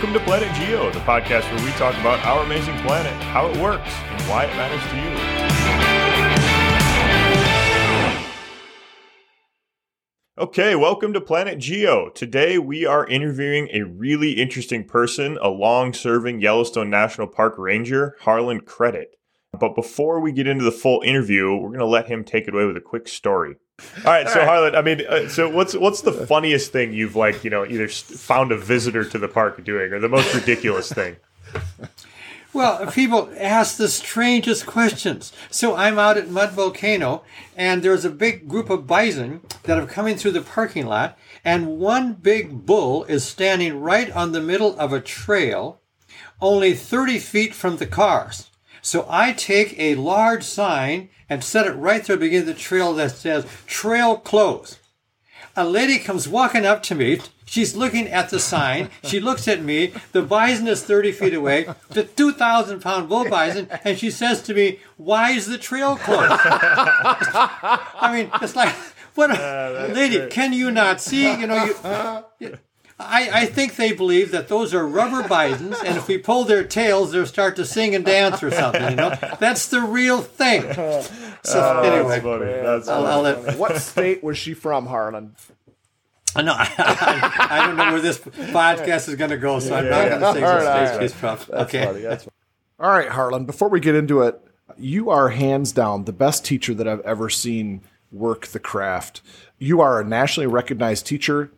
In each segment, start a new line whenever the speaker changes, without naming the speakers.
Welcome to Planet Geo, the podcast where we talk about our amazing planet, how it works, and why it matters to you. Okay, welcome to Planet Geo. Today we are interviewing a really interesting person, a long serving Yellowstone National Park Ranger, Harlan Kredit. But before we get into the full interview, we're going to let him take it away with a quick story. All right, so Harlan, I mean, uh, so what's what's the funniest thing you've like, you know, either found a visitor to the park doing, or the most ridiculous thing?
Well, people ask the strangest questions. So I'm out at Mud Volcano, and there's a big group of bison that are coming through the parking lot, and one big bull is standing right on the middle of a trail, only 30 feet from the cars. So I take a large sign and set it right there at the beginning of the trail that says trail closed. A lady comes walking up to me. She's looking at the sign. She looks at me. The bison is 30 feet away, the 2,000 pound bull bison, and she says to me, Why is the trail closed? I mean, it's like, what a ah, lady, great. can you not see? You know, you, I, I think they believe that those are rubber bisons, and if we pull their tails, they'll start to sing and dance or something. You know, that's the real thing. So oh, anyway, that's funny. That's
I'll, I'll let, what state was she from, Harlan?
No, I, I, I, don't know where this podcast is going to go, so I'm not going to say what state she's from. okay. Funny, funny.
All right, Harlan. Before we get into it, you are hands down the best teacher that I've ever seen work the craft. You are a nationally recognized teacher.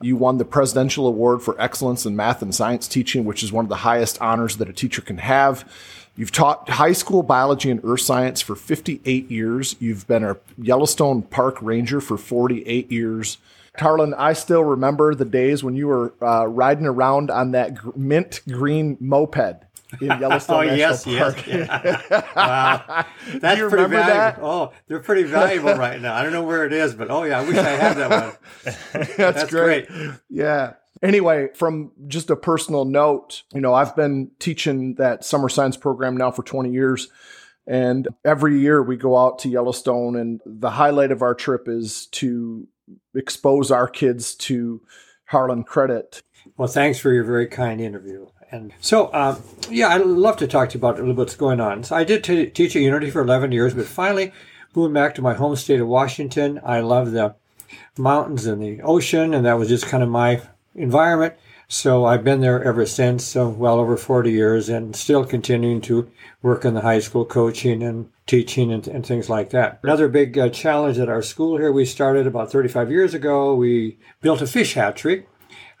You won the Presidential Award for Excellence in Math and Science Teaching, which is one of the highest honors that a teacher can have. You've taught high school biology and earth science for 58 years. You've been a Yellowstone Park Ranger for 48 years. Harlan, I still remember the days when you were uh, riding around on that mint green moped in Yellowstone oh, National
yes,
Park.
Yes, yeah. wow. That's pretty valuable. That? Oh, they're pretty valuable right now. I don't know where it is, but oh yeah, I wish I had that one.
That's, That's great. great. Yeah. Anyway, from just a personal note, you know, I've been teaching that summer science program now for 20 years. And every year we go out to Yellowstone, and the highlight of our trip is to expose our kids to Harlan Kredit.
Well, thanks for your very kind interview. And so, um, yeah, I'd love to talk to you about a little bit what's going on. So I did t- teach at Unity for 11 years, but finally moving back to my home state of Washington. I love the mountains and the ocean, and that was just kind of my environment. So I've been there ever since, so well over 40 years, and still continuing to work in the high school coaching and teaching and, and things like that. Another big uh, challenge at our school here, we started about 35 years ago. We built a fish hatchery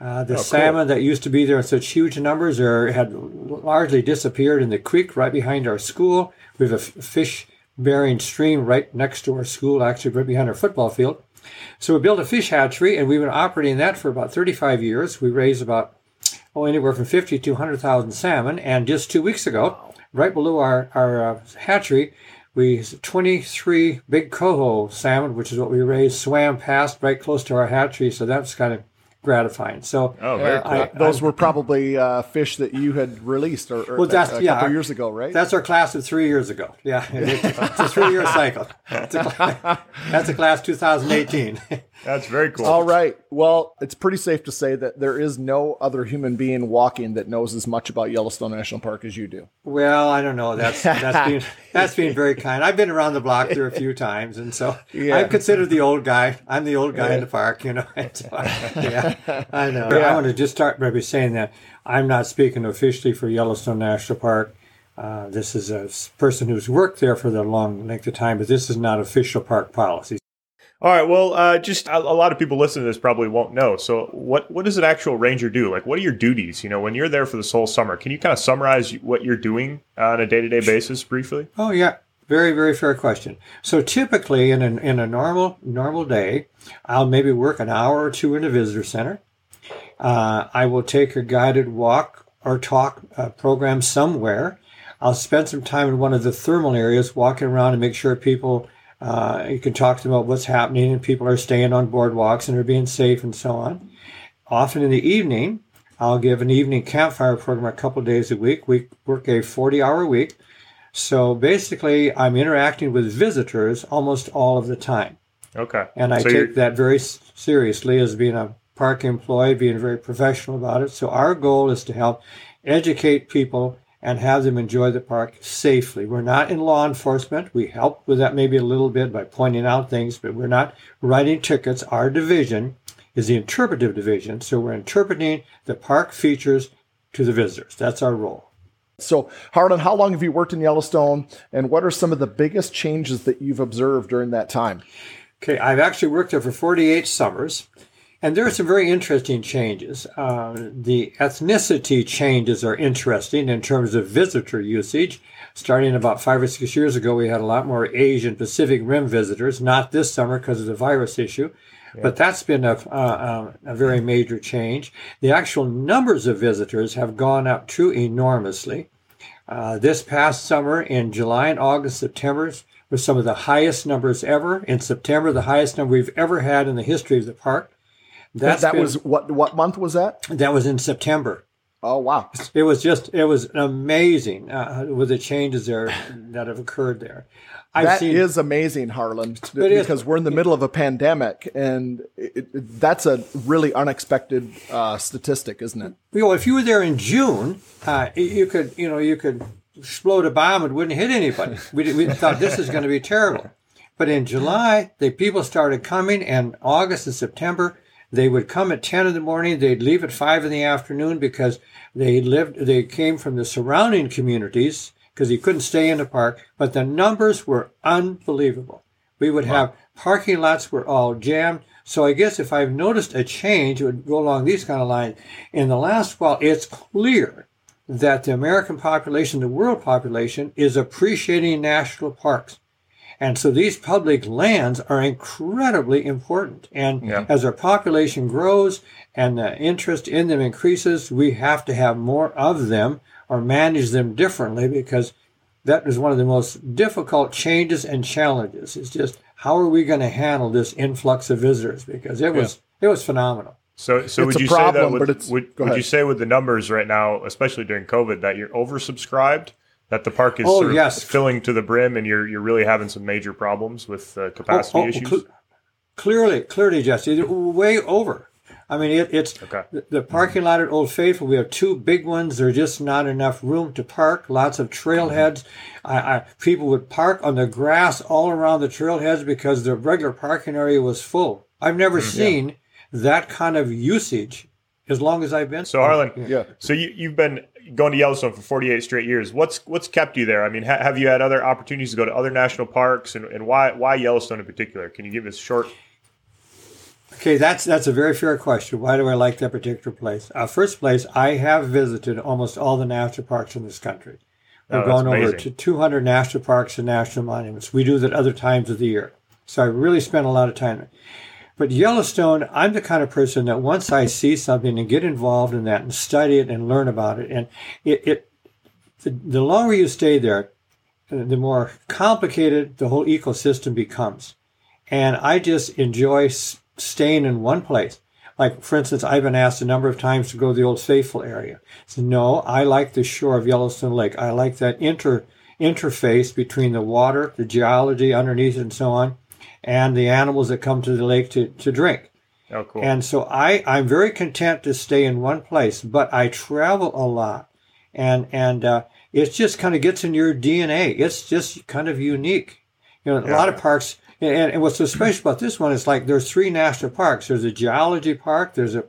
uh, the oh, salmon cool. that used to be there in such huge numbers are, had largely disappeared in the creek right behind our school. We have a f- fish bearing stream right next to our school, actually right behind our football field. So we built a fish hatchery and we've been operating that for about 35 years. We raised about, oh, anywhere from 50 to 100,000 salmon. And just two weeks ago, right below our, our uh, hatchery, we 23 big coho salmon, which is what we raised, swam past right close to our hatchery. So that's kind of gratifying. So,
oh, very cool. I, those I, were probably uh, fish that you had released or, or well, that's, a, a yeah, couple years ago, right?
That's our class of three years ago. Yeah, it's a three-year cycle. A, that's a class 2018.
That's very cool.
All right. Well, it's pretty safe to say that there is no other human being walking that knows as much about Yellowstone National Park as you do.
Well, I don't know. That's that's being that's being very kind. I've been around the block there a few times, and so yeah. I'm considered the old guy. I'm the old guy yeah. in the park, you know. So, yeah, I know. Yeah. I want to just start by saying that I'm not speaking officially for Yellowstone National Park. Uh, this is a person who's worked there for the long length of time, but this is not official park policy.
All right. Well, uh, just a, a, lot of people listening to this probably won't know. So, what what does an actual ranger do? Like, what are your duties? You know, when you're there for this whole summer, can you kind of summarize what you're doing on a day to day basis briefly?
Oh yeah, very very fair question. So typically in a, in a normal normal day, I'll maybe work an hour or two in a visitor center. Uh, I will take a guided walk or talk uh, program somewhere. I'll spend some time in one of the thermal areas, walking around and make sure people uh, you can talk to them about what's happening, and people are staying on boardwalks and are being safe and so on. Often in the evening, I'll give an evening campfire program a couple days a week. We work a 40 hour week. So basically, I'm interacting with visitors almost all of the time.
Okay.
And I so take you're... that very seriously as being a park employee, being very professional about it. So our goal is to help educate people and have them enjoy the park safely. We're not in law enforcement. We help with that maybe a little bit by pointing out things, but we're not writing tickets. Our division is the interpretive division. So we're interpreting the park features to the visitors. That's our role.
So, Harlan, how long have you worked in Yellowstone, and what are some of the biggest changes that you've observed during that time?
Okay, I've actually worked there for 48 summers, and there are some very interesting changes. Uh, the ethnicity changes are interesting in terms of visitor usage. Starting about five or six years ago, we had a lot more Asian Pacific Rim visitors, not this summer because of the virus issue. Yeah. But that's been a, uh, a very major change. The actual numbers of visitors have gone up too enormously. Uh, this past summer, in July and August, September, was some of the highest numbers ever. In September, the highest number we've ever had in the history of the park.
That's that been, was what what month was that?
That was in September.
Oh wow!
It was just it was amazing uh, with the changes there that have occurred there.
I've that seen, is amazing, Harlan, because we're in the middle of a pandemic, and it, it, that's a really unexpected uh, statistic, isn't it?
You know, if you were there in June, uh, you could you know you could explode a bomb and wouldn't hit anybody. We, we thought this is going to be terrible, but in July, the people started coming, and August and September they would come at 10 in the morning. They'd leave at 5 in the afternoon because they lived, they came from the surrounding communities because he couldn't stay in the park. But the numbers were unbelievable. We would wow. have parking lots were all jammed. So I guess if I've noticed a change, it would go along these kind of lines. In the last while, it's clear that the American population, the world population, is appreciating national parks. And so these public lands are incredibly important. And yeah. as our population grows and the interest in them increases, we have to have more of them or manage them differently because that is one of the most difficult changes and challenges. It's just how are we going to handle this influx of visitors? Because it was yeah. it was phenomenal.
So, so
it's
would you
problem,
say that with, would, would you say with the numbers right now, especially during COVID, that you're oversubscribed? That the park is oh, sort of yes. filling to the brim, and you're you're really having some major problems with uh, capacity oh, oh, issues. Cl-
clearly, clearly, Jesse, way over. I mean, it, it's okay. the, the parking lot at Old Faithful. We have two big ones. There's just not enough room to park. Lots of trailheads. I, I, people would park on the grass all around the trailheads because the regular parking area was full. I've never mm-hmm. seen that kind of usage as long as I've been.
So, Harlan, yeah. So you, you've been going to Yellowstone for 48 straight years. What's what's kept you there? I mean, ha- have you had other opportunities to go to other national parks, and, and why why Yellowstone in particular? Can you give us short?
Okay, that's that's a very fair question. Why do I like that particular place? Uh, first place, I have visited almost all the national parks in this country. We've oh, gone over to 200 national parks and national monuments. We do that other times of the year. So I really spent a lot of time there. But Yellowstone, I'm the kind of person that once I see something and get involved in that and study it and learn about it, and it, it the, the longer you stay there, the more complicated the whole ecosystem becomes. And I just enjoy staying in one place. Like, for instance, I've been asked a number of times to go to the Old Faithful area. So, no, I like the shore of Yellowstone Lake. I like that inter interface between the water, the geology underneath it, and so on, and the animals that come to the lake to, to drink.
Oh, cool.
And so I, I'm very content to stay in one place, but I travel a lot. And, and, uh, it just kind of gets in your DNA. It's just kind of unique. You know, a yeah. lot of parks, and, and, what's so special about this one is like there's three national parks. There's a geology park, there's a,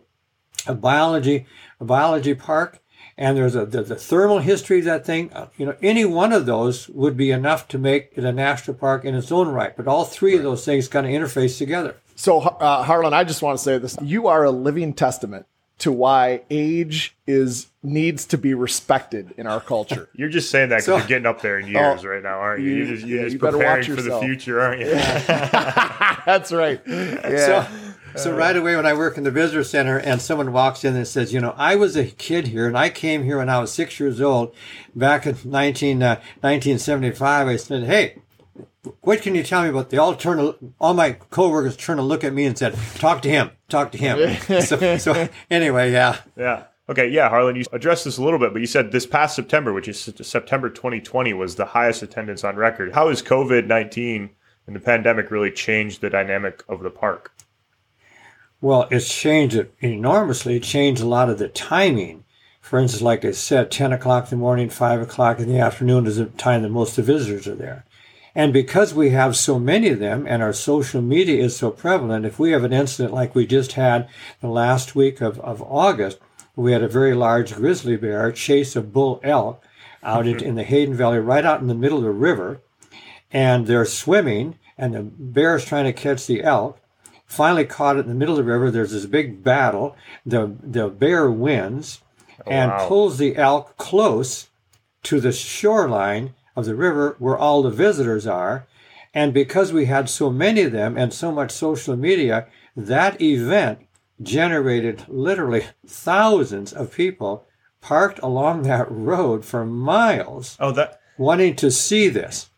a biology, a biology park, and there's a, the, the, thermal history of that thing. Uh, you know, any one of those would be enough to make it a national park in its own right. But all three of those things kind of interface together.
So, uh, Harlan, I just want to say this: you are a living testament to why age is needs to be respected in our culture.
You're just saying that because so, you're getting up there in years oh, right now, aren't you? You're just, you're yeah, just you preparing for the future, aren't you?
That's right.
Yeah. So, so right away when I work in the visitor center and someone walks in and says, you know, I was a kid here and I came here when I was six years old back in 19, uh, 1975. I said, hey, what can you tell me about? They all turn, to, all my coworkers turn to look at me and said, talk to him, talk to him. so, so anyway, yeah.
Yeah. Okay, yeah, Harlan, you addressed this a little bit, but you said this past September, which is September 2020, was the highest attendance on record. How has COVID 19 and the pandemic really changed the dynamic of the park?
Well, it's changed it enormously. It changed a lot of the timing. For instance, like I said, 10 o'clock in the morning, 5 o'clock in the afternoon is the time that most of the visitors are there. And because we have so many of them and our social media is so prevalent, if we have an incident like we just had the last week of, of August, we had a very large grizzly bear chase a bull elk out mm-hmm. in, in the Hayden Valley, right out in the middle of the river. And they're swimming, and the bear is trying to catch the elk. Finally, caught it in the middle of the river. There's this big battle. The, the bear wins oh, and
wow.
pulls the elk close to the shoreline of the river where all the visitors are. And because we had so many of them and so much social media, that event generated literally thousands of people parked along that road for miles
Oh, that
wanting to see this.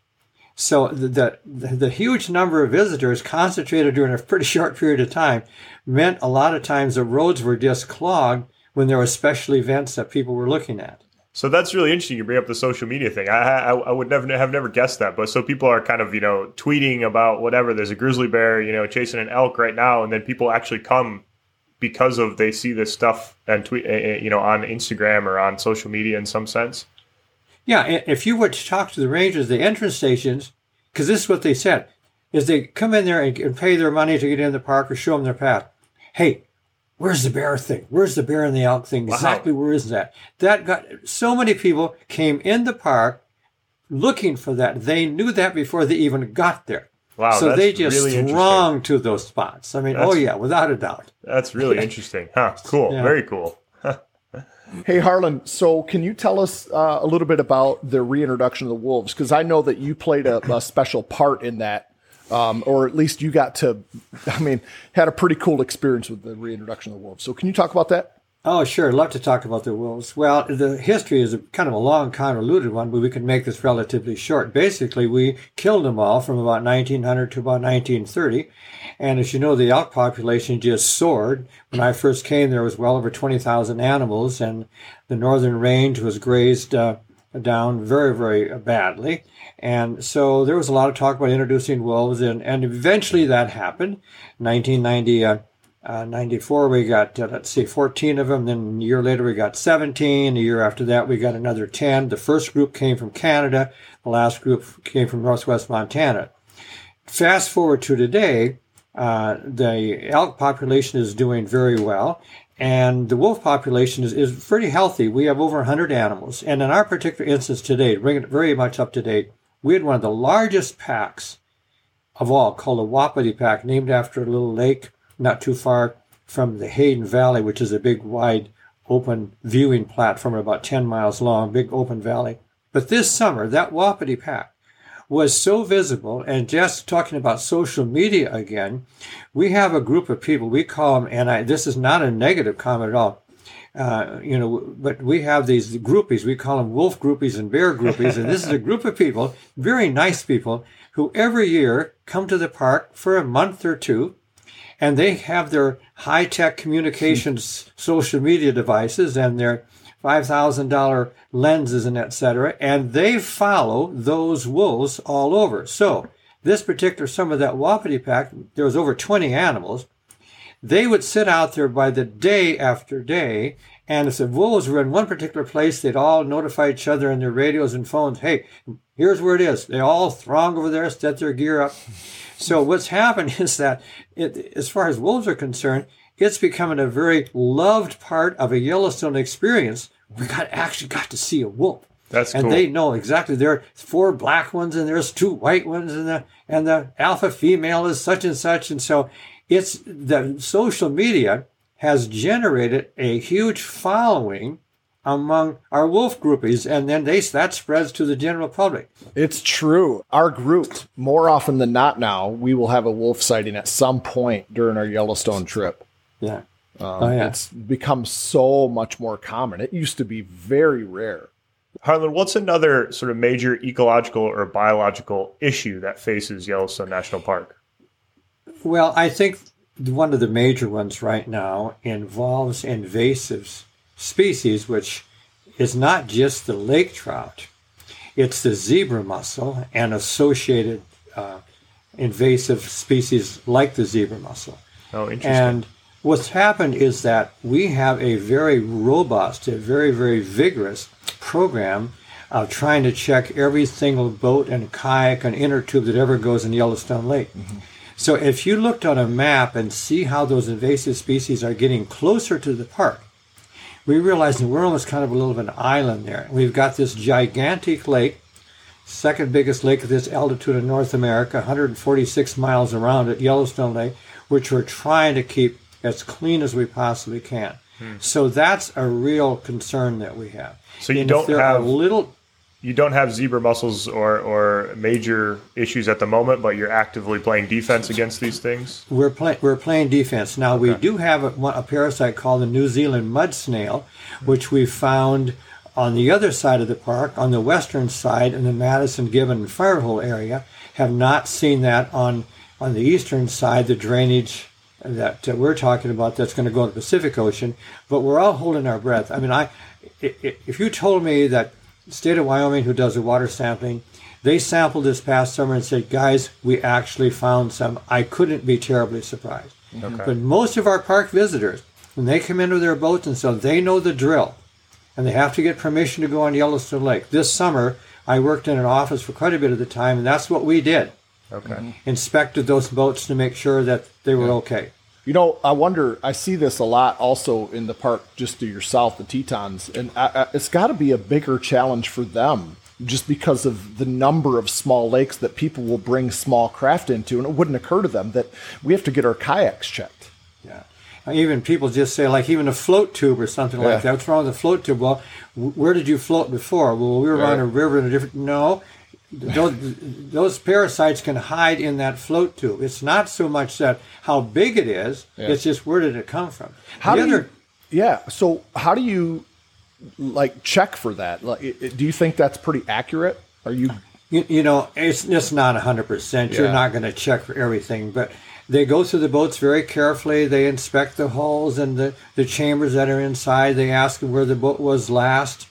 So the, the, the huge number of visitors concentrated during a pretty short period of time meant a lot of times the roads were just clogged when there were special events that people were looking at.
So that's really interesting. You bring up the social media thing. I, I, I would never have never guessed that. But so people are kind of you know tweeting about whatever. There's a grizzly bear, you know, chasing an elk right now, and then people actually come because of they see this stuff and tweet, uh, uh, you know, on Instagram or on social media in some sense.
Yeah, if you were to talk to the rangers, the entrance stations, because this is what they said, is they come in there and, and pay their money to get in the park or show them their path. Hey, where's the bear thing? Where's the bear and the elk thing?
Wow.
Exactly where is that? That got so many people came in the park looking for that. They knew that before they even got there.
Wow,
so
that's
they just
really
thronged to those spots. I mean, oh yeah, without a doubt.
That's really interesting. Huh? Cool.
Yeah.
Very cool.
Hey, Harlan, so can you tell us uh, a little bit about the reintroduction of the Wolves? Because I know that you played a, a special part in that, um, or at least you got to, I mean, had a pretty cool experience with the reintroduction of the Wolves. So can you talk about that?
Oh, sure. Love to talk about the wolves. Well, the history is a, kind of a long, convoluted one, but we can make this relatively short. Basically, we killed them all from about 1900 to about 1930. And as you know, the elk population just soared. When I first came, there was well over 20,000 animals, and the northern range was grazed uh, down very, very badly. And so there was a lot of talk about introducing wolves, and, and eventually that happened. 1990. Uh, uh, 94, we got, uh, let's see, 14 of them. Then a year later, we got 17. A year after that, we got another 10. The first group came from Canada. The last group came from Northwest Montana. Fast forward to today, uh, the elk population is doing very well. And the wolf population is, is pretty healthy. We have over 100 animals. And in our particular instance today, to bring it very much up to date, we had one of the largest packs of all called the Wapiti Pack, named after a little lake not too far from the Hayden Valley, which is a big, wide, open viewing platform about 10 miles long, big open valley. But this summer, that Wapiti Pack was so visible, and just talking about social media again, we have a group of people, we call them, and I, this is not a negative comment at all, uh, you know, but we have these groupies. We call them wolf groupies and bear groupies. And this is a group of people, very nice people, who every year come to the park for a month or two. And they have their high tech communications social media devices and their $5,000 lenses and et cetera. And they follow those wolves all over. So this particular summer, that Wapiti pack, there was over 20 animals they would sit out there by the day after day. And if the wolves were in one particular place, they'd all notify each other in their radios and phones, hey, here's where it is. They all throng over there, set their gear up. So what's happened is that it, as far as wolves are concerned, it's becoming a very loved part of a Yellowstone experience. We got actually got to see a wolf.
That's
and
cool.
they know exactly there are four black ones and there's two white ones and the and the alpha female is such and such and so it's the social media has generated a huge following among our wolf groupies and then they that spreads to the general public
It's true. Our group, more often than not now, we will have a wolf sighting at some point during our Yellowstone trip.
yeah
Um,
Oh, yeah.
It's become so much more common. It used to be very rare.
Harlan, what's another sort of major ecological or biological issue that faces Yellowstone National Park?
Well, I think one of the major ones right now involves invasive species, which is not just the lake trout, it's the zebra mussel and associated uh, invasive species like the zebra mussel.
Oh, interesting.
And What's happened is that we have a very robust, a very, very vigorous program of trying to check every single boat and kayak and inner tube that ever goes in Yellowstone Lake. So if you looked on a map and see how those invasive species are getting closer to the park, we realize that we're almost kind of a little of an island there. We've got this gigantic lake, second biggest lake at this altitude in North America, 146 miles around it, Yellowstone Lake, which we're trying to keep as clean as we possibly can. Hmm. So that's a real concern that we have.
So you
And
don't
there are
have-
little
You don't have zebra mussels or, or major issues at the moment, but you're actively playing defense against these things.
We're playing we're playing defense now. We do have a, a parasite called the New Zealand mud snail, which we found on the other side of the park, on the western side in the Madison, Gibbon, and Firehole area. Have not seen that on on the eastern side, the drainage that uh, we're talking about that's going to go to the Pacific Ocean. But we're all holding our breath. I mean, I if you told me that state of Wyoming, who does the water sampling, they sampled this past summer and said, guys, we actually found some. I couldn't be terribly surprised. But most of our park visitors, when they come into their boats and so they know the drill and they have to get permission to go on Yellowstone Lake. This summer, I worked in an office for quite a bit of the time, and that's what we did.
Okay.
Inspected those boats to make sure that they were okay.
You know, I wonder. I see this a lot also in the park just to your south, the Tetons, and I, I, it's got to be a bigger challenge for them just because of the number of small lakes that people will bring small craft into, and it wouldn't occur to them that we have to get our kayaks checked.
Yeah. Even people just say, like, even a float tube or something
Yeah.
like that. What's wrong with the float tube? Well, where did you float before? Well, we were on a river in a different. No. Those, those parasites can hide in that float tube. It's not so much that how big it is, it's just where did it come from.
How
the
do
other,
you? Yeah. So how do you like check for that? Like, do you think that's pretty accurate? Are you?
You, you know, it's it's not hundred percent. You're not going to check for everything, but they go through the boats very carefully. They inspect the hulls and the, the chambers that are inside. They ask where the boat was last.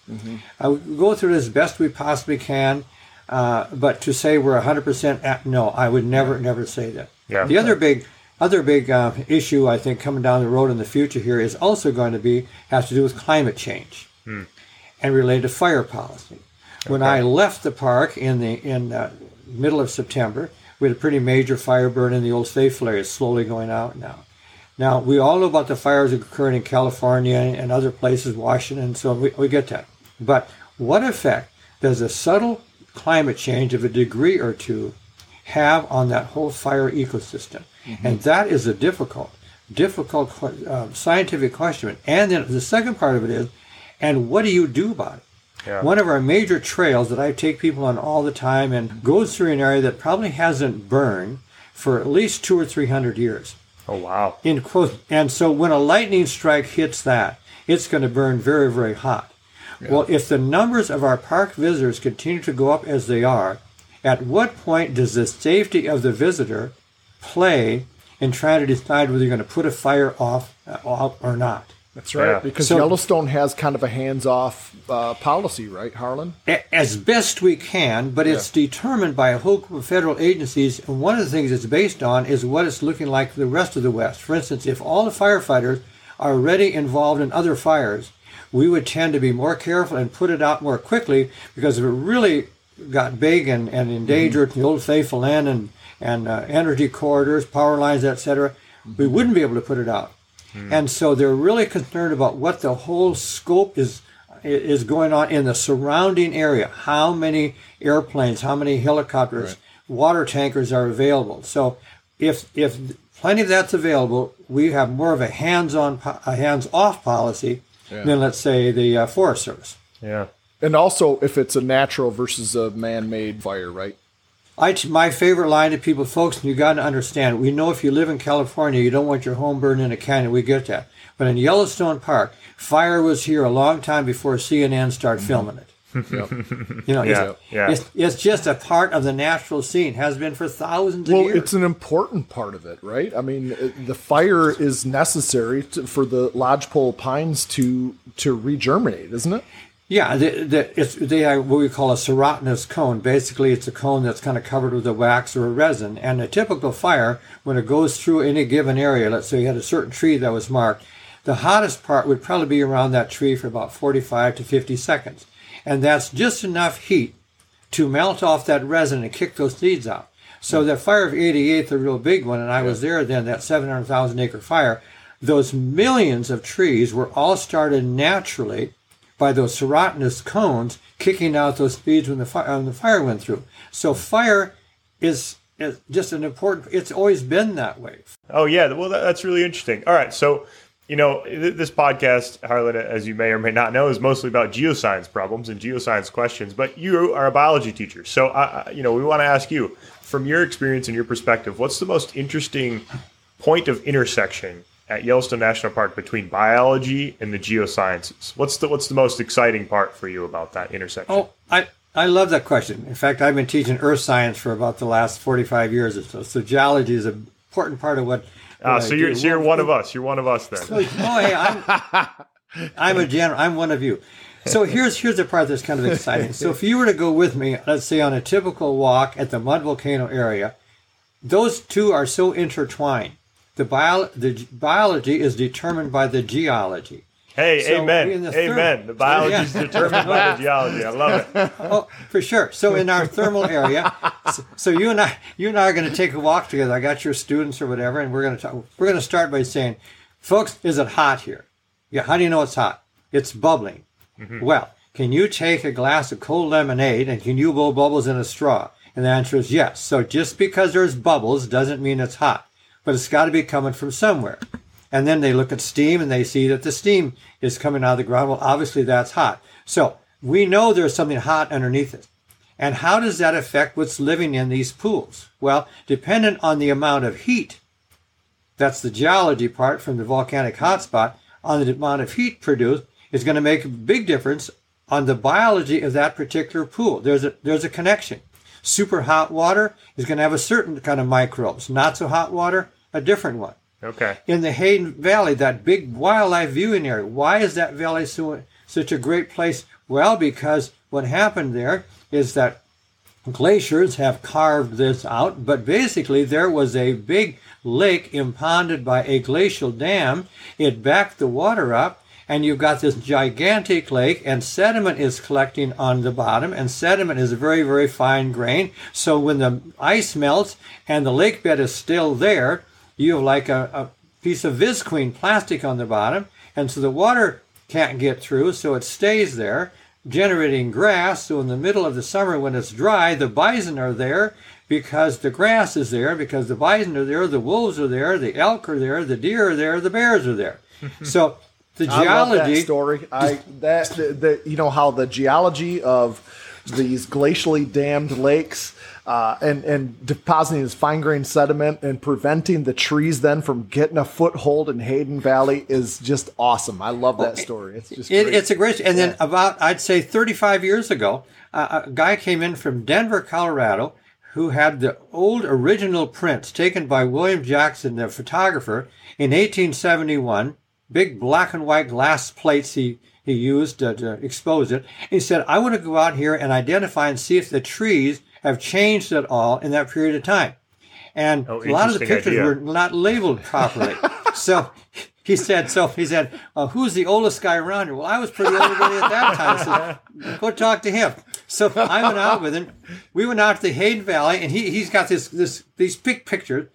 Uh, we go through it as best we possibly can, uh, but to say we're hundred percent, no, I would never never say that.
Yeah.
The other big other big uh, issue I think coming down the road in the future here is also going to be has to do with climate change and related to fire policy. When I left the park in the in uh, middle of September, we had a pretty major fire burn in the Old Faithful area, slowly going out now. Now we all know about the fires occurring in California and other places, Washington, so we, we get that. But what effect does a subtle climate change of a degree or two have on that whole fire ecosystem? And that is a difficult, difficult uh, scientific question. And then the second part of it is, and what do you do about it?
Yeah.
One of our major trails that I take people on all the time and goes through an area that probably hasn't burned for at least two or three hundred years.
Oh wow.
In quote, and so when a lightning strike hits that, it's going to burn very, very hot. Well, if the numbers of our park visitors continue to go up as they are, at what point does the safety of the visitor play in trying to decide whether you're going to put a fire off uh, or not?
That's right.
Yeah.
Because
So-
Yellowstone has kind of a hands-off uh, policy, right, Harlan?
As best we can, but it's determined by a whole group of federal agencies. And one of the things it's based on is what it's looking like for the rest of the West. For instance, if all the firefighters are already involved in other fires, we would tend to be more careful and put it out more quickly because if it really got big and, and endangered mm-hmm. the old faithful land and, and uh, energy corridors, power lines, etc., we mm-hmm. wouldn't be able to put it out. Hmm. And so they're really concerned about what the whole scope is is going on in the surrounding area. How many airplanes, how many helicopters, water tankers are available. So if if plenty of that's available, we have more of a hands-on, a hands-off policy than let's say the uh, Forest Service.
Yeah.
And also, if it's a natural versus a man-made fire, right?
I, my favorite line to people, folks, you got to understand. We know if you live in California, you don't want your home burned in a canyon. We get that. But in Yellowstone Park, fire was here a long time before CNN started filming it. You know,
Yeah,
it's,
yeah.
It's, it's just a part of the natural scene. Has been for thousands of years.
Well, it's an important part of it, right? I mean, it- the fire is necessary to, for the lodgepole pines to to regerminate, isn't it?
Yeah, the, the, it's, they have what we call a serotinous cone. Basically, it's a cone that's kind of covered with a wax or a resin. And a typical fire, when it goes through any given area, let's say you had a certain tree that was marked, the hottest part would probably be around that tree for about 45 to 50 seconds. And that's just enough heat to melt off that resin and kick those seeds out. So that fire of 88, the real big one, and I was there then, that 700,000 acre fire, those millions of trees were all started naturally by those serotinous cones kicking out those seeds when the fire, when the fire went through. So fire is, is just an important, it's always been that way.
Oh, yeah. Well, that's really interesting. All right. So, you know, this podcast, Harlan, as you may or may not know, is mostly about geoscience problems and geoscience questions. But you are a biology teacher, so you know, we want to ask you, from your experience and your perspective, what's the most interesting point of intersection at Yellowstone National Park between biology and the geosciences? What's the what's the most exciting part for you about that intersection?
Oh, I I love that question. In fact, I've been teaching earth science for about the last 45 years or so. So geology is an important part of what.
Ah, so you're so you're one of us. You're one of us then.
So, oh, hey, I'm I'm a general. I'm one of you. So here's here's the part that's kind of exciting. So if you were to go with me, let's say on a typical walk at the mud volcano area, those two are so intertwined the, bio, the biology is determined by the geology.
Hey, so amen. The amen. the biology is yeah. determined by the geology. I love it.
Oh, for sure. So in our thermal area, so, so, you and I, you and I are going to take a walk together. I got your students or whatever, and we're going to talk. We're going to start by saying, folks, is it hot here? Yeah. How do you know it's hot? It's bubbling. Mm-hmm. Well, can you take a glass of cold lemonade and can you blow bubbles in a straw? And the answer is yes. So just because there's bubbles doesn't mean it's hot but it's got to be coming from somewhere. And then they look at steam and they see that the steam is coming out of the ground. Well, obviously that's hot. So we know there's something hot underneath it. And how does that affect what's living in these pools? Well, dependent on the amount of heat, that's the geology part from the volcanic hotspot, on the amount of heat produced is going to make a big difference on the biology of that particular pool. There's a, there's a connection. Super hot water is going to have a certain kind of microbes. Not so hot water, a different one.
Okay.
In the Hayden Valley, that big wildlife viewing area, why is that valley so such a great place? Well, because what happened there is that glaciers have carved this out, but basically there was a big lake impounded by a glacial dam. It backed the water up and you've got this gigantic lake and sediment is collecting on the bottom and sediment is very very fine grain so when the ice melts and the lake bed is still there you have like a, a piece of visqueen plastic on the bottom and so the water can't get through so it stays there generating grass so in the middle of the summer when it's dry the bison are there because the grass is there because the bison are there the wolves are there the elk are there the deer are there the bears are there so the geology
that story. I that the, the, you know how the geology of these glacially dammed lakes uh, and and depositing this fine grained sediment and preventing the trees then from getting a foothold in Hayden Valley is just awesome. I love that story. It's just
it, it's a great. And yeah. then about I'd say 35 years ago, uh, a guy came in from Denver, Colorado, who had the old original prints taken by William Jackson, the photographer, in 1871 big black and white glass plates he, he used to, to expose it. He said, I want to go out here and identify and see if the trees have changed at all in that period of time. And oh, a lot of the pictures idea. were not labeled properly. so he said, so he said, uh, who's the oldest guy around here? Well, I was pretty old at that time. So go talk to him. So I went out with him. We went out to the Hayden Valley and he, he's got this, this, these big pictures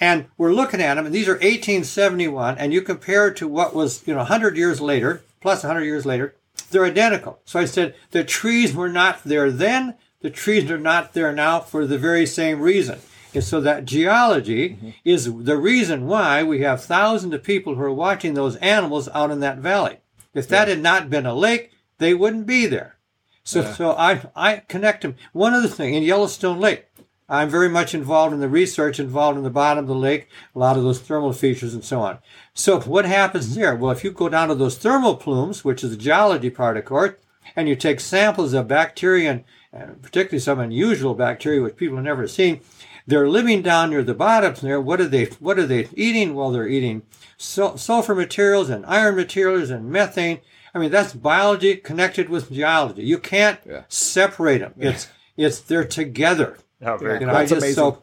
and we're looking at them, and these are 1871, and you compare it to what was, you know, 100 years later, plus 100 years later, they're identical. So I said, the trees were not there then, the trees are not there now for the very same reason. And so that geology mm-hmm. is the reason why we have thousands of people who are watching those animals out in that valley. If that yeah. had not been a lake, they wouldn't be there. So, yeah. so I, I connect them. One other thing in Yellowstone Lake, I'm very much involved in the research involved in the bottom of the lake, a lot of those thermal features and so on. So what happens mm-hmm. there? Well, if you go down to those thermal plumes, which is the geology part, of course, and you take samples of bacteria, and particularly some unusual bacteria which people have never seen, they're living down near the bottom there. What are they? What are they eating? Well, they're eating sulfur materials and iron materials and methane. I mean, that's biology connected with geology. You can't yeah. separate them. It's it's they're together.
Oh, very
you know, that's amazing. So,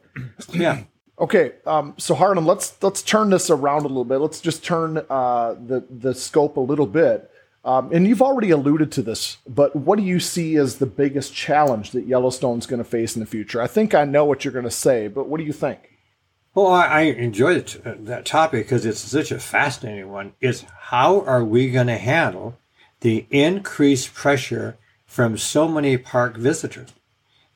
yeah.
Okay, um, so Harlan, let's let's turn this around a little bit. Let's just turn uh, the the scope a little bit. Um, and you've already alluded to this, but what do you see as the biggest challenge that Yellowstone's going to face in the future? I think I know what you're going to say, but what do you think?
Well, I, I enjoy uh, that topic because it's such a fascinating one. Is how are we going to handle the increased pressure from so many park visitors?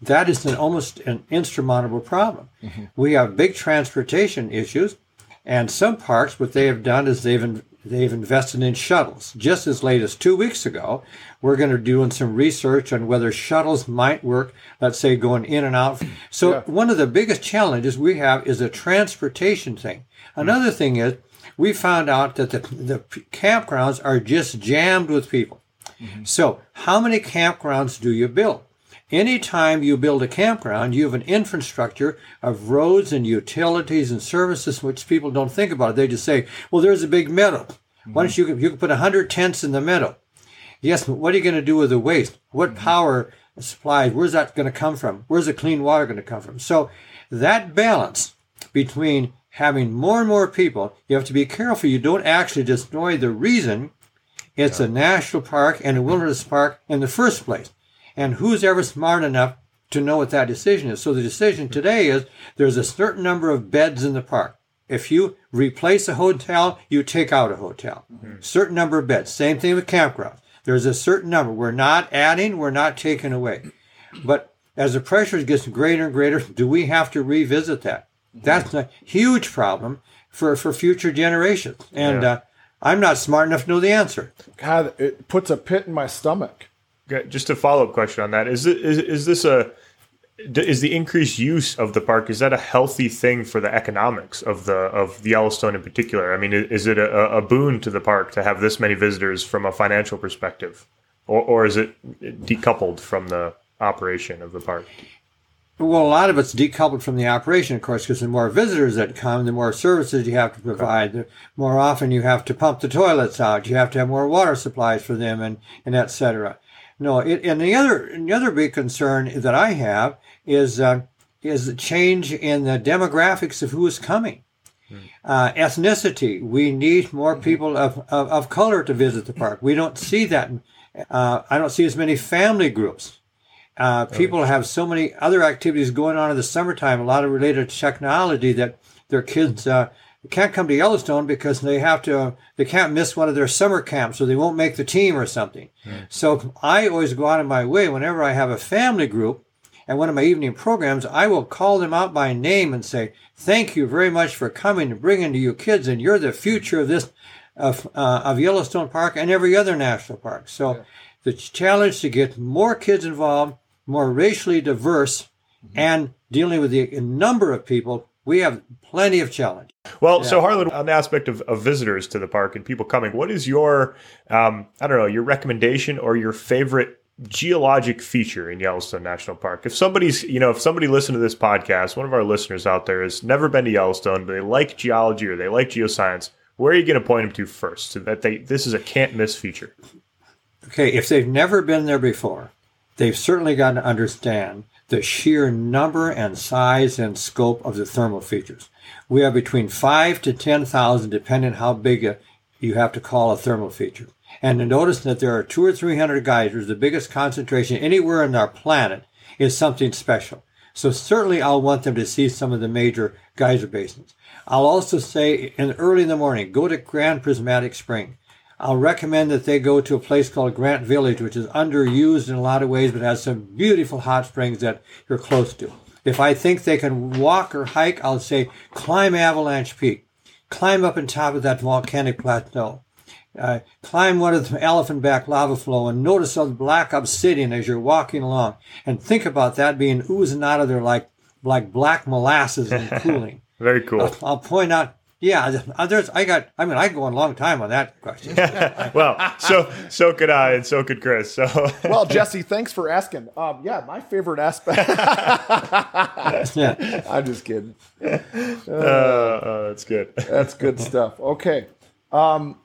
That is an almost an insurmountable problem. Mm-hmm. We have big transportation issues, and some parks, what they have done is they've they've invested in shuttles. Just as late as two weeks ago, we're going to do doing some research on whether shuttles might work, let's say going in and out. So yeah. one of the biggest challenges we have is a transportation thing. Another mm-hmm. thing is we found out that the, the campgrounds are just jammed with people. Mm-hmm. So how many campgrounds do you build? Anytime you build a campground, you have an infrastructure of roads and utilities and services which people don't think about. They just say, well, there's a big meadow. Mm-hmm. Why don't you, you can put 100 tents in the meadow. Yes, but what are you going to do with the waste? What mm-hmm. power supplies? Where's that going to come from? Where's the clean water going to come from? So that balance between having more and more people, you have to be careful. You don't actually destroy the reason it's yeah. a national park and a wilderness park in the first place. And who's ever smart enough to know what that decision is? So the decision today is there's a certain number of beds in the park. If you replace a hotel, you take out a hotel. Mm-hmm. Certain number of beds. Same thing with campgrounds. There's a certain number. We're not adding, we're not taking away. But as the pressure gets greater and greater, do we have to revisit that? Mm-hmm. That's a huge problem for, for future generations. And yeah. uh, I'm not smart enough to know the answer.
God, it puts a pit in my stomach
just a follow up question on that: is, it, is is this a is the increased use of the park is that a healthy thing for the economics of the of the Yellowstone in particular? I mean, is it a, a boon to the park to have this many visitors from a financial perspective, or or is it decoupled from the operation of the park?
Well, a lot of it's decoupled from the operation, of course, because the more visitors that come, the more services you have to provide. The more often you have to pump the toilets out. You have to have more water supplies for them, and and et cetera. No, it, and the other the other big concern that I have is uh, is the change in the demographics of who is coming. Hmm. Uh, ethnicity. We need more hmm. people of, of, of, color to visit the park. We don't see that. Uh, I don't see as many family groups. Uh, people have so many other activities going on in the summertime, a lot of related to technology that their kids can't come to Yellowstone because they have to, they can't miss one of their summer camps or they won't make the team or something. Mm. So I always go out of my way whenever I have a family group and one of my evening programs, I will call them out by name and say, thank you very much for coming and bringing to you kids and you're the future of this, of, uh, of Yellowstone Park and every other national park. So yeah. the challenge to get more kids involved, more racially diverse, mm-hmm. and dealing with the number of people we have plenty of challenge.
Well, yeah. so Harlan, on the aspect of, of, visitors to the park and people coming, what is your, um, I don't know, your recommendation or your favorite geologic feature in Yellowstone National Park? If somebody's, you know, if somebody listened to this podcast, one of our listeners out there has never been to Yellowstone, but they like geology or they like geoscience, where are you going to point them to first so that they this is a can't miss feature?
Okay, if they've never been there before, they've certainly got to understand the sheer number and size and scope of the thermal features. We have between five to 10,000, depending how big a, you have to call a thermal feature. And to notice that there are two or 300 geysers, the biggest concentration anywhere on our planet, is something special. So certainly I'll want them to see some of the major geyser basins. I'll also say in early in the morning, go to Grand Prismatic Spring. I'll recommend that they go to a place called Grant Village, which is underused in a lot of ways, but has some beautiful hot springs that you're close to. If I think they can walk or hike, I'll say climb Avalanche Peak. Climb up on top of that volcanic plateau. Uh, climb one of the elephant back lava flow and notice all the black obsidian as you're walking along. And think about that being oozing out of there like, like black molasses and cooling.
Very cool.
I'll, I'll point out Yeah, there's. I got. I mean, I go on a long time on that question.
well, so so could I, and so could Chris. So
well, Jesse, thanks for asking. Um, yeah, my favorite aspect.
yeah,
I'm just kidding.
Uh, uh, that's good.
That's good stuff. Okay. Um,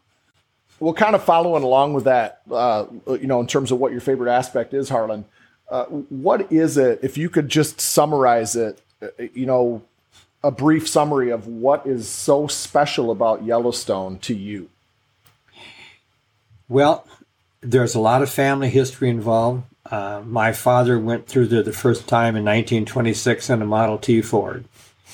well, kind of following along with that, uh, you know, in terms of what your favorite aspect is, Harlan. Uh, what is it? If you could just summarize it, uh, you know, a brief summary of what is so special about Yellowstone to you?
Well, there's a lot of family history involved. Uh, my father went through there the first time in 1926 in a Model T Ford.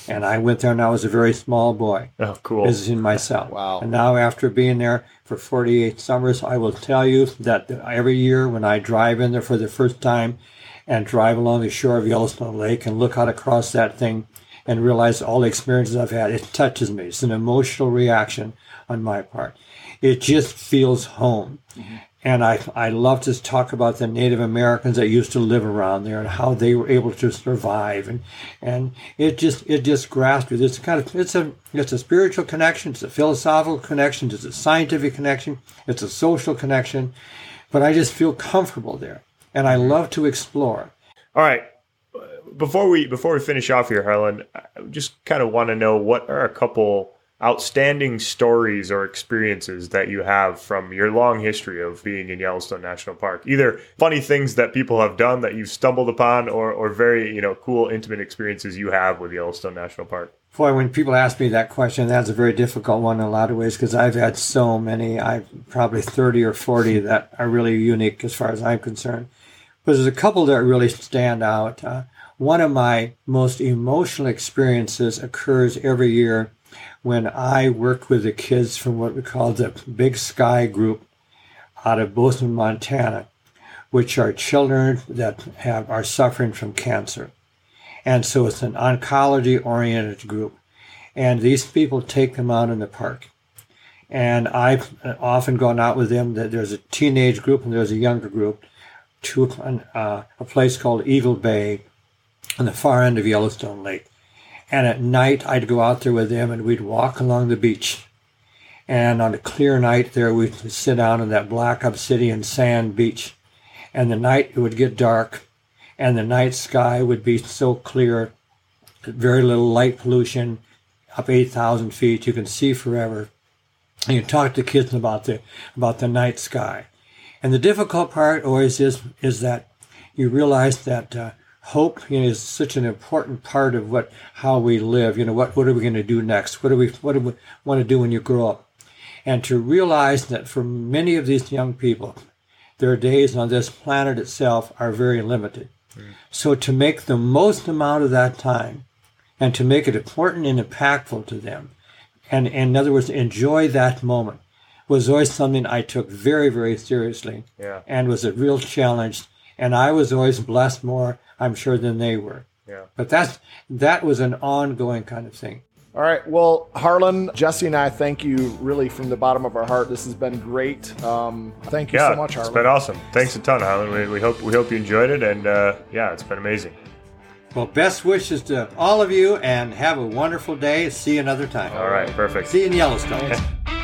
And I went there when I was a very small boy.
Oh, cool.
Visiting myself.
Wow.
And now, after being there for 48 summers, I will tell you that every year when I drive in there for the first time and drive along the shore of Yellowstone Lake and look out across that thing, and realize all the experiences I've had. It touches me. It's an emotional reaction on my part. It just feels home. Mm-hmm. And I, I love to talk about the Native Americans that used to live around there and how they were able to survive. And, and it just, it just grasps you. It's kind of, it's a, it's a spiritual connection. It's a philosophical connection. It's a scientific connection. It's a social connection. But I just feel comfortable there. And I love to explore.
All right before we before we finish off here, Harlan, I just kind of want to know what are a couple outstanding stories or experiences that you have from your long history of being in Yellowstone National Park. Either funny things that people have done that you've stumbled upon, or or very you know cool intimate experiences you have with Yellowstone National Park.
Boy, when people ask me that question, that's a very difficult one in a lot of ways because I've had so many. I've probably thirty or forty that are really unique as far as I'm concerned. But there's a couple that really stand out. Uh, one of my most emotional experiences occurs every year when I work with the kids from what we call the Big Sky Group out of Bozeman, Montana, which are children that have are suffering from cancer. And so it's an oncology oriented group. And these people take them out in the park. And I've often gone out with them. That there's a teenage group and there's a younger group to uh, a place called Eagle Bay on the far end of Yellowstone Lake. And at night, I'd go out there with them and we'd walk along the beach. And on a clear night there, we'd sit down on that black obsidian sand beach. And the night it would get dark and the night sky would be so clear, very little light pollution, up 8,000 feet. You can see forever. And you talk to kids about the, about the night sky. And the difficult part always is, is that you realize that uh, hope you know, is such an important part of what how we live. You know, what what are we going to do next? What do we what do we want to do when you grow up? And to realize that for many of these young people, their days on this planet itself are very limited. Mm. So to make the most amount of that time, and to make it important and impactful to them, and, and in other words, enjoy that moment, was always something I took very very seriously,
yeah.
and was a real challenge. And I was always blessed more I'm sure, than they were.
Yeah.
But that's that was an ongoing kind of thing.
All right. Well, Harlan, Jesse, and I thank you really from the bottom of our heart. This has been great. Um, thank you
yeah,
so much, Harlan.
It's been awesome. Thanks a ton, Harlan. We, we hope we hope you enjoyed it, and uh, yeah, it's been amazing.
Well, best wishes to all of you, and have a wonderful day. See you another time.
All right. Perfect.
See you in Yellowstone.